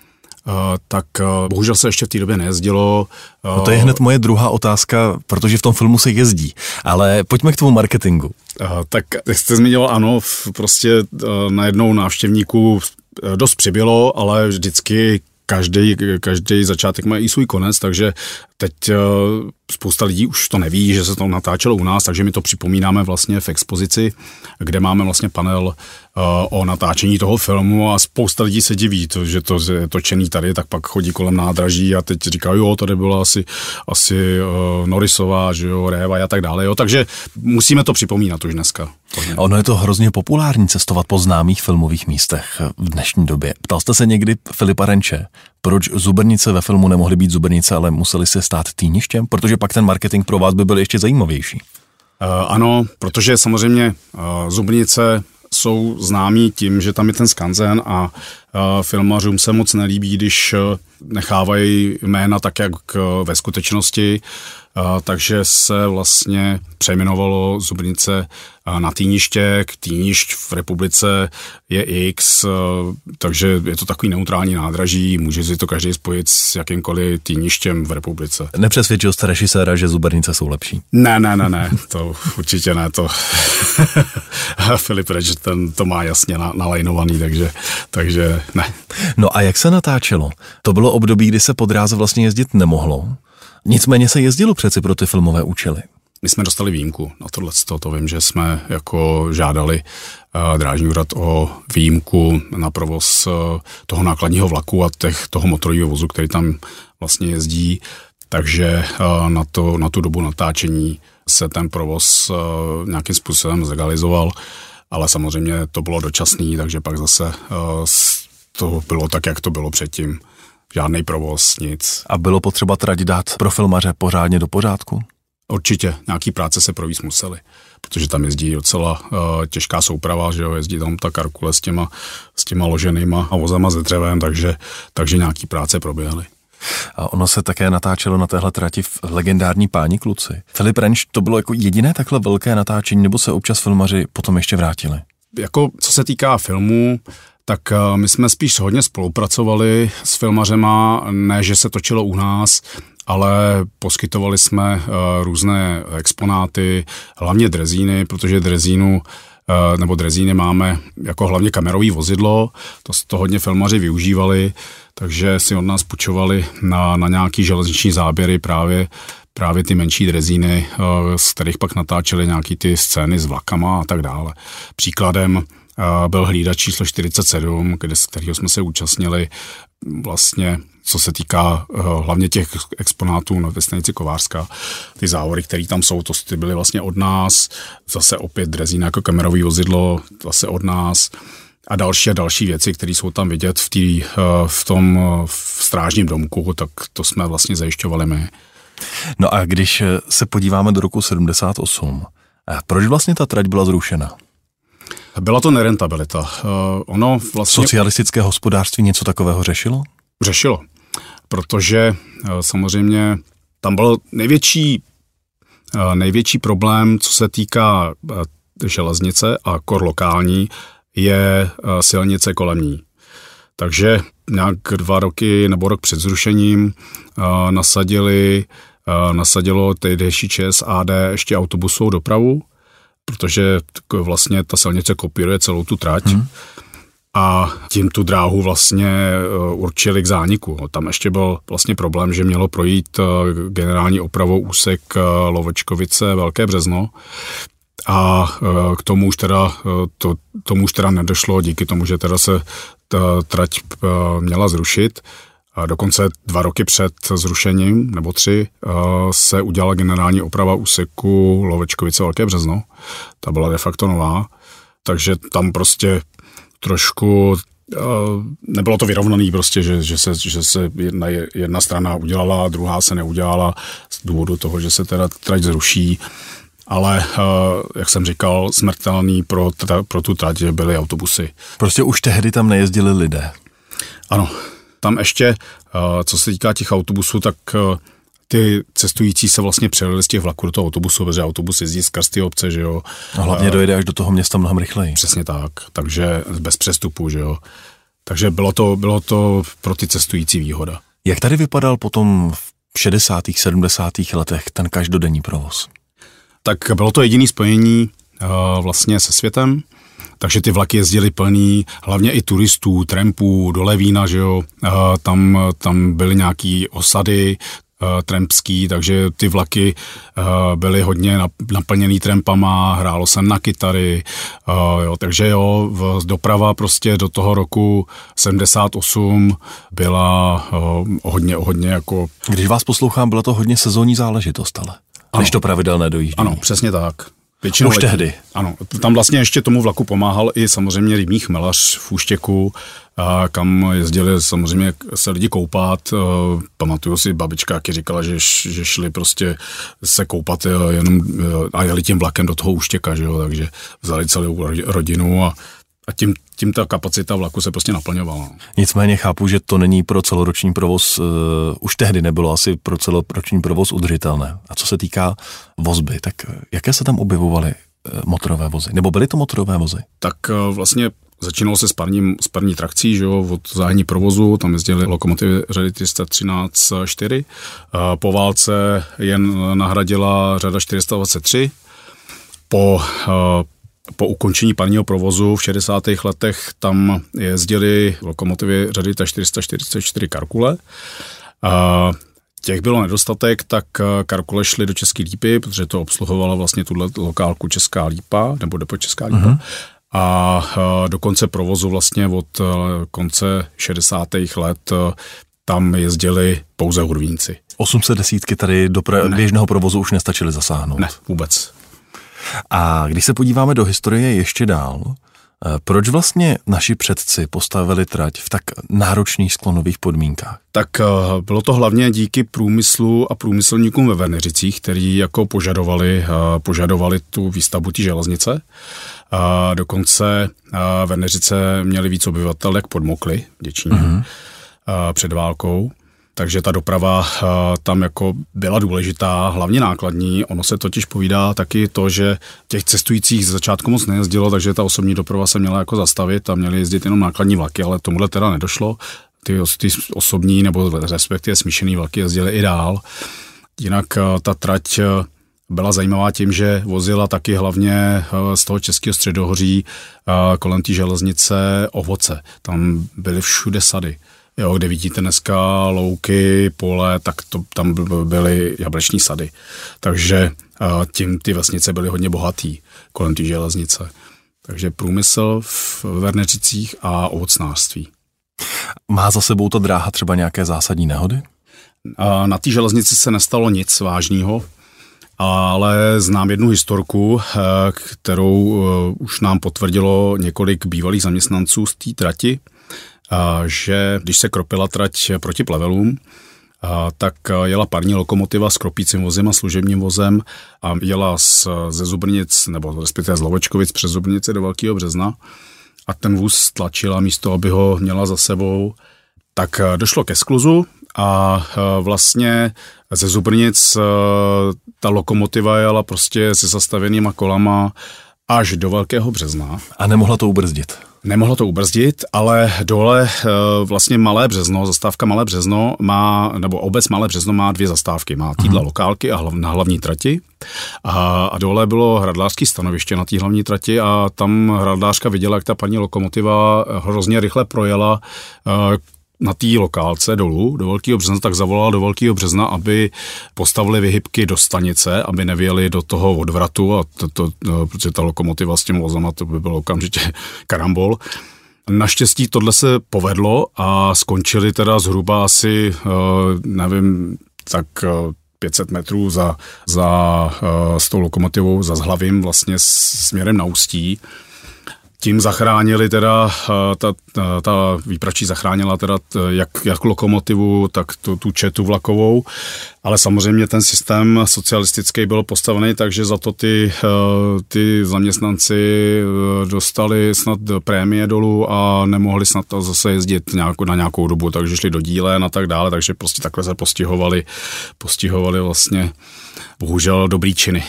Uh, eh, tak uh, bohužel se ještě v té době nejezdilo. Uh, no to je hned moje druhá otázka, protože v tom filmu se jezdí. Ale pojďme k tomu marketingu. Tak jak jste zmiňoval, ano, prostě najednou návštěvníků dost přibylo, ale vždycky každý, každý začátek má i svůj konec, takže teď spousta lidí už to neví, že se to natáčelo u nás, takže my to připomínáme vlastně v expozici, kde máme vlastně panel uh, o natáčení toho filmu a spousta lidí se diví, to, že to je točený tady, tak pak chodí kolem nádraží a teď říkají, jo, tady byla asi, asi uh, Norisová, že jo, Réva a tak dále, jo, takže musíme to připomínat už dneska. Ono je to hrozně populární cestovat po známých filmových místech v dnešní době. Ptal jste se někdy Filipa Renče, proč zubrnice ve filmu nemohly být zubrnice, ale museli se stát týništěm? Protože pak ten marketing pro vás by byl ještě zajímavější. Uh, ano, protože samozřejmě uh, Zubrnice jsou známí tím, že tam je ten skanzen a uh, filmařům se moc nelíbí, když uh, nechávají jména tak, jak uh, ve skutečnosti, uh, takže se vlastně přejmenovalo Zubrnice na týniště, k týnišť v republice je X, takže je to takový neutrální nádraží, může si to každý spojit s jakýmkoliv týništěm v republice. Nepřesvědčil jste režiséra, že Zubernice jsou lepší? Ne, ne, ne, ne, to určitě ne, to Filip Reč ten to má jasně nalajnovaný, takže, takže ne. No a jak se natáčelo? To bylo období, kdy se po dráze vlastně jezdit nemohlo. Nicméně se jezdilo přeci pro ty filmové účely. My jsme dostali výjimku na tohle. To vím, že jsme jako žádali uh, drážní úřad o výjimku na provoz uh, toho nákladního vlaku a těch, toho motorového vozu, který tam vlastně jezdí. Takže uh, na, to, na tu dobu natáčení se ten provoz nějakým způsobem zlegalizoval, ale samozřejmě to bylo dočasný, takže pak zase to bylo tak, jak to bylo předtím. Žádný provoz, nic. A bylo potřeba trať dát pro filmaře pořádně do pořádku? Určitě, nějaký práce se províc museli, protože tam jezdí docela uh, těžká souprava, že jo, jezdí tam ta karkule s těma, s těma loženýma a vozama ze dřevem, takže, takže nějaký práce proběhly. A ono se také natáčelo na téhle trati v legendární páni kluci. Filip Renš, to bylo jako jediné takhle velké natáčení, nebo se občas filmaři potom ještě vrátili? Jako co se týká filmů, tak uh, my jsme spíš hodně spolupracovali s filmařema, ne, že se točilo u nás, ale poskytovali jsme uh, různé exponáty, hlavně drezíny, protože drezínu uh, nebo drezíny máme jako hlavně kamerový vozidlo, to, to hodně filmaři využívali, takže si od nás půjčovali na, na nějaký železniční záběry právě právě ty menší drezíny, z kterých pak natáčeli nějaký ty scény s vlakama a tak dále. Příkladem byl hlídač číslo 47, kde, z kterého jsme se účastnili vlastně co se týká uh, hlavně těch exponátů na stanici Kovářská. Ty závory, které tam jsou, to ty byly vlastně od nás, zase opět drezína jako kamerový vozidlo, zase od nás a další a další věci, které jsou tam vidět v, tý, uh, v tom v strážním domku, tak to jsme vlastně zajišťovali my. No a když se podíváme do roku 78, proč vlastně ta trať byla zrušena? Byla to nerentabilita. Uh, ono vlastně... Socialistické hospodářství něco takového řešilo? Řešilo. protože samozřejmě tam byl největší, největší problém, co se týká železnice a kor lokální, je silnice kolem ní. Takže nějak dva roky nebo rok před zrušením nasadili, nasadilo tehdejší ČSAD ještě autobusovou dopravu, protože vlastně ta silnice kopíruje celou tu trať. Hmm a tím tu dráhu vlastně e, určili k zániku. Tam ještě byl vlastně problém, že mělo projít e, generální opravou úsek e, Lovečkovice Velké Březno a k tomu už teda, to, tomu už teda nedošlo díky tomu, že teda se ta trať měla zrušit. Dokonce dva roky před zrušením, nebo tři, se udělala generální oprava úseku Lovečkovice Velké Březno. Ta byla de facto nová, takže tam prostě trošku nebylo to vyrovnaný prostě, že, že se, že se jedna, jedna strana udělala, druhá se neudělala z důvodu toho, že se teda trať zruší. Ale, jak jsem říkal, smrtelný pro, pro tu trať byly autobusy. Prostě už tehdy tam nejezdili lidé. Ano, tam ještě, co se týká těch autobusů, tak ty cestující se vlastně přelili z těch vlaků do toho autobusu, protože autobus jezdí skrz ty obce, že jo. A hlavně dojede až do toho města mnohem rychleji. Přesně tak, takže bez přestupu, že jo. Takže bylo to, bylo to pro ty cestující výhoda. Jak tady vypadal potom v 60. 70. letech ten každodenní provoz? Tak bylo to jediné spojení uh, vlastně se světem, takže ty vlaky jezdily plný, hlavně i turistů, trampů, do Levína, že jo, tam, tam byly nějaký osady, trampský, takže ty vlaky byly hodně naplněný trampama, hrálo se na kytary, jo, takže jo, doprava prostě do toho roku 78 byla hodně, hodně jako... Když vás poslouchám, byla to hodně sezónní záležitost, ale ano. než to pravidelné dojíždění. Ano, přesně tak. Většinou Už tehdy. Ano, tam vlastně ještě tomu vlaku pomáhal i samozřejmě rybní chmelař v Úštěku, a kam jezdili samozřejmě se lidi koupat. Pamatuju si, babička jak říkala, že, že šli prostě se koupat jenom a jeli tím vlakem do toho Úštěka, že jo, takže vzali celou rodinu a a tím, tím ta kapacita vlaku se prostě naplňovala. Nicméně chápu, že to není pro celoroční provoz, uh, už tehdy nebylo asi pro celoroční provoz udržitelné. A co se týká vozby, tak jaké se tam objevovaly uh, motorové vozy? Nebo byly to motorové vozy? Tak uh, vlastně Začínalo se s parním, s parní trakcí, že jo, od zájení provozu, tam jezdili lokomotivy řady 313-4. Po válce jen nahradila řada 423. Po, po ukončení parního provozu v 60. letech tam jezdili lokomotivy řady T444 Karkule. Těch bylo nedostatek, tak Karkule šly do České lípy, protože to obsluhovala vlastně tuhle lokálku Česká lípa, nebo depo Česká lípa. Uh-huh a do konce provozu vlastně od e, konce 60. let tam jezdili pouze hurvínci. 800 desítky tady do pra- běžného provozu už nestačily zasáhnout? Ne, vůbec. A když se podíváme do historie ještě dál, e, proč vlastně naši předci postavili trať v tak náročných sklonových podmínkách? Tak bylo to hlavně díky průmyslu a průmyslníkům ve Veneřicích, kteří jako požadovali, požadovali tu výstavbu té železnice. A dokonce Veneřice měly víc obyvatel, jak podmokly Děčíně mm-hmm. před válkou. Takže ta doprava tam jako byla důležitá, hlavně nákladní. Ono se totiž povídá taky to, že těch cestujících z začátku moc nejezdilo, takže ta osobní doprava se měla jako zastavit a měly jezdit jenom nákladní vlaky, ale tomuhle teda nedošlo. Ty, ty osobní nebo respektive smíšený vlaky jezdily i dál. Jinak ta trať byla zajímavá tím, že vozila taky hlavně eh, z toho českého středohoří eh, kolem té železnice ovoce. Tam byly všude sady. Jo, kde vidíte dneska louky, pole, tak to, tam byly jableční sady. Takže eh, tím ty vesnice byly hodně bohatý kolem té železnice. Takže průmysl v Verneřicích a ovocnářství. Má za sebou ta dráha třeba nějaké zásadní nehody? Na té železnici se nestalo nic vážného ale znám jednu historku, eh, kterou eh, už nám potvrdilo několik bývalých zaměstnanců z té trati, eh, že když se kropila trať proti plevelům, tak jela parní lokomotiva s kropícím vozem a služebním vozem a jela z, ze Zubrnic, nebo respektive z Lovečkovic přes Zubrnice do Velkého března a ten vůz tlačila místo, aby ho měla za sebou, tak došlo ke skluzu a vlastně ze Zubrnic ta lokomotiva jela prostě se zastavenýma kolama až do Velkého března. A nemohla to ubrzdit? Nemohlo to ubrzdit, ale dole eh, vlastně Malé Březno, zastávka Malé Březno má, nebo obec Malé Březno má dvě zastávky. Má týdla hmm. lokálky a hlav, na hlavní trati. A, a dole bylo hradlářské stanoviště na té hlavní trati a tam hradlářka viděla, jak ta paní lokomotiva hrozně rychle projela eh, na té lokálce dolů do Velkého března, tak zavolala do Velkého března, aby postavili vyhybky do stanice, aby nevěli do toho odvratu, a to, to, no, protože ta lokomotiva s těmi vozama, to by bylo okamžitě karambol. Naštěstí tohle se povedlo a skončili teda zhruba asi, eh, nevím, tak 500 eh, metrů za, za eh, s tou lokomotivou, za zhlavím vlastně směrem na Ústí tím zachránili teda, eh, ta, ta výpračí zachránila teda jak, jak lokomotivu, tak tu, tu četu vlakovou, ale samozřejmě ten systém socialistický byl postavený, takže za to ty, eh, ty zaměstnanci eh, dostali snad prémie dolů a nemohli snad zase jezdit nějakou, na nějakou dobu, takže šli do dílen a tak dále, takže prostě takhle se postihovali, postihovali vlastně bohužel dobrý činy.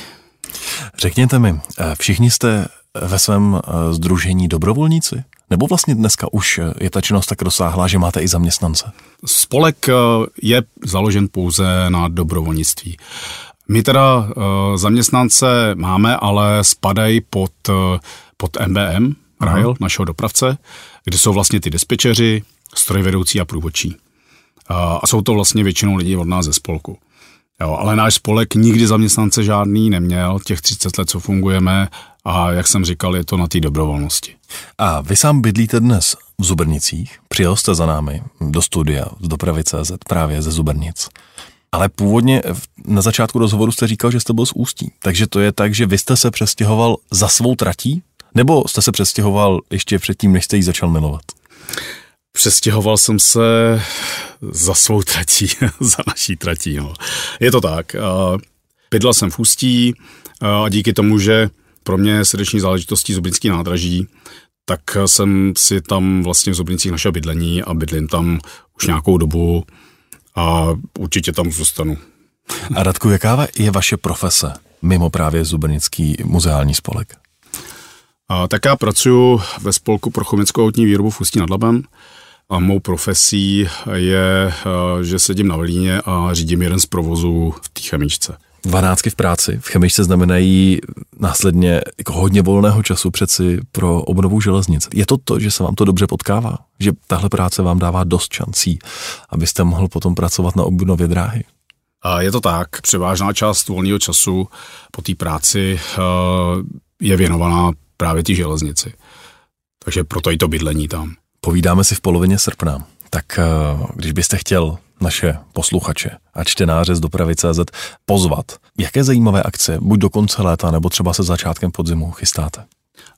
Řekněte mi, všichni jste ve svém združení dobrovolníci? Nebo vlastně dneska už je ta činnost tak rozsáhlá, že máte i zaměstnance? Spolek eh, je založen pouze na dobrovolnictví. My teda zaměstnance máme, ale spadají pod, pod MBM, Rail, uh-huh. našeho dopravce, kde jsou vlastně ty dispečeři, strojvedoucí a průvodčí. A jsou to vlastně většinou lidi od nás ze spolku. Jo, ale náš spolek nikdy zaměstnance žádný neměl, těch 30 let, co fungujeme, a jak jsem říkal, je to na té dobrovolnosti. A vy sám bydlíte dnes v Zubrnicích, přijel jste za námi do studia z dopravy CZ právě ze Zubrnic. Ale původně na začátku rozhovoru jste říkal, že jste byl z Ústí. Takže to je tak, že vy jste se přestěhoval za svou tratí? Nebo jste se přestěhoval ještě předtím, než jste ji začal milovat? Přestěhoval jsem se za svou tratí, za naší tratí. No. Je to tak. Bydlel jsem v Ústí a díky tomu, že pro mě srdeční záležitostí Zubrinský nádraží, tak jsem si tam vlastně v Zubrincích našel bydlení a bydlím tam už nějakou dobu a určitě tam zůstanu. A Radku, jaká je vaše profese mimo právě Zubrnický muzeální spolek? A, tak já pracuji ve spolku pro chemickou autní výrobu v Ústí nad Labem a mou profesí je, že sedím na velíně a řídím jeden z provozů v té chemičce. Dvanáctky v práci v chemičce znamenají následně jako hodně volného času přeci pro obnovu železnic. Je to to, že se vám to dobře potkává? Že tahle práce vám dává dost šancí, abyste mohl potom pracovat na obnově dráhy? Je to tak. Převážná část volného času po té práci eh, je věnovaná právě té železnici. Takže proto i to bydlení tam. Povídáme si v polovině srpna. Tak eh, když byste chtěl naše posluchače a čtenáře z dopravy CZ pozvat. Jaké zajímavé akce, buď do konce léta, nebo třeba se začátkem podzimu chystáte?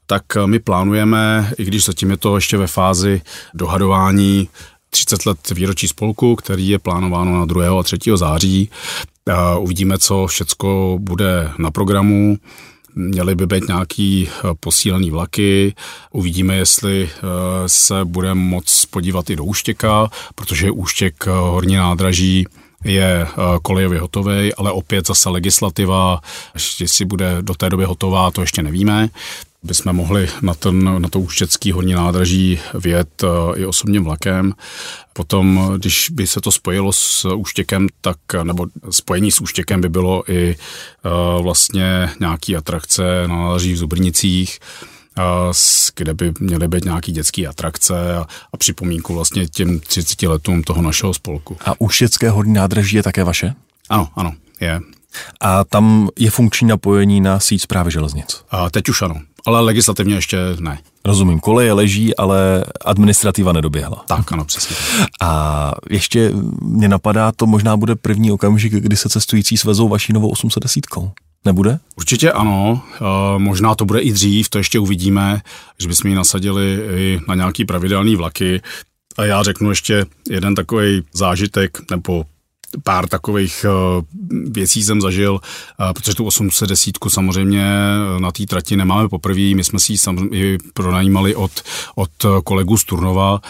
Tak eh, my plánujeme, i když zatím je to ještě ve fázi dohadování 30 let výročí spolku, který je plánováno na 2. a 3. září. Eh, uvidíme, co všecko bude na programu. Měly by být nějaký eh, posílený vlaky, uvidíme, jestli eh, se budeme moc podívat i do Úštěka, protože Úštěk eh, horní nádraží je kolejově hotový, ale opět zase legislativa, jestli bude do té doby hotová, to ještě nevíme bychom mohli na, ten, na to úštěcký horní nádraží vjet eh, i osobním vlakem. Potom, když by se to spojilo s Úštěkem, tak, nebo spojení s Úštěkem by bylo i uh, vlastně nějaký atrakce na nádraží v Zubrnicích, uh, kde by měly být nějaký dětské atrakce a, a připomínku vlastně těm 30 letům toho našeho spolku. A Úštěcké horní nádraží je také vaše? Ano, ano, je. A tam je funkční napojení na síť zprávy železnic? A teď už ano ale legislativně ještě ne. Rozumím, koleje leží, ale administrativa nedoběhla. Tak, ano, přesně. A ještě mě napadá, to možná bude první okamžik, kdy se cestující svezou vaší novou 810. Nebude? Určitě ano, e, možná to bude i dřív, to ještě uvidíme, že bychom ji nasadili i na nějaký pravidelný vlaky. A já řeknu ještě jeden takový zážitek nebo pár takových věcí jsem zažil, protože tu 810 samozřejmě na té trati nemáme poprvé, my jsme si ji samozřejmě pronajímali od, od kolegů z Turnova,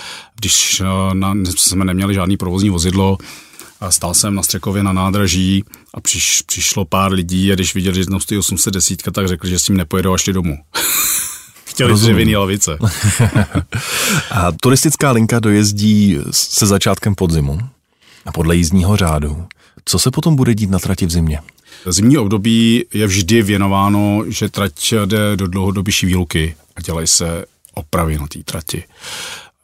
když na, jsme neměli žádný provozní vozidlo, a stál jsem na Střekově na nádraží a přiš, přišlo pár lidí a když viděli, že jednou stojí 810, tak řekli, že s tím nepojedou až domů. Chtěli dřevěný lavice. a turistická linka dojezdí se začátkem podzimu podle jízdního řádu. Co se potom bude dít na trati v zimě? Zimní období je vždy věnováno, že trať jde do dlouhodobější výluky a dělají se opravy na té trati.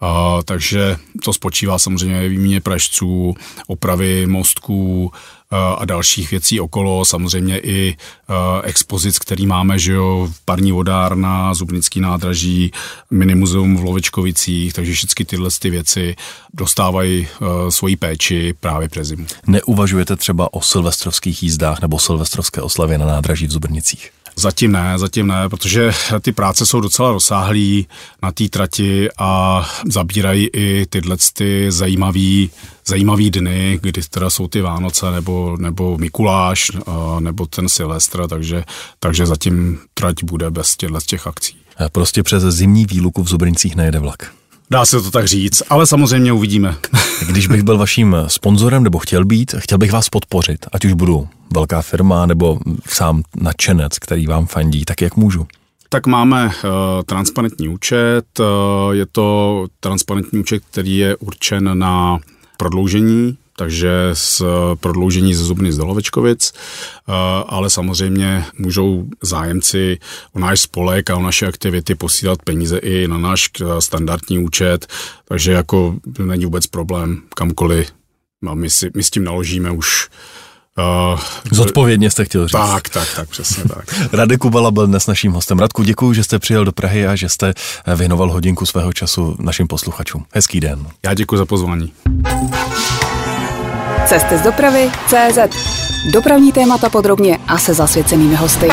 Uh, takže to spočívá samozřejmě výměně pražců, opravy mostků a dalších věcí okolo, samozřejmě i uh, expozic, který máme, že jo, parní vodárna, Zubnický nádraží, minimuzeum v Lovečkovicích, takže všechny tyhle ty věci dostávají uh, svoji péči právě přes zimu. Neuvažujete třeba o silvestrovských jízdách nebo silvestrovské oslavě na nádraží v Zubrnicích? Zatím ne, zatím ne, protože ty práce jsou docela rozsáhlé na té trati a zabírají i tyhle ty zajímavý, zajímavý dny, kdy teda jsou ty Vánoce nebo, nebo Mikuláš nebo ten Silvestr, takže, takže zatím trať bude bez těchto těch akcí. Prostě přes zimní výluku v Zubrincích nejede vlak. Dá se to tak říct, ale samozřejmě uvidíme. Když bych byl vaším sponzorem nebo chtěl být, chtěl bych vás podpořit, ať už budu velká firma nebo sám nadšenec, který vám fandí, tak jak můžu? Tak máme uh, transparentní účet, uh, je to transparentní účet, který je určen na prodloužení takže s prodloužení ze Zubny z Dolovečkovic, eh, ale samozřejmě můžou zájemci o náš spolek a o naše aktivity posílat peníze i na náš standardní účet, takže jako není vůbec problém kamkoliv. A my, si, my s tím naložíme už Uh, Zodpovědně jste chtěl říct. Tak, tak, tak, přesně tak. Radek Kubala byl dnes naším hostem. Radku, děkuji, že jste přijel do Prahy a že jste věnoval hodinku svého času našim posluchačům. Hezký den. Já děkuji za pozvání. Cesty z dopravy CZ. Dopravní témata podrobně a se zasvěcenými hosty.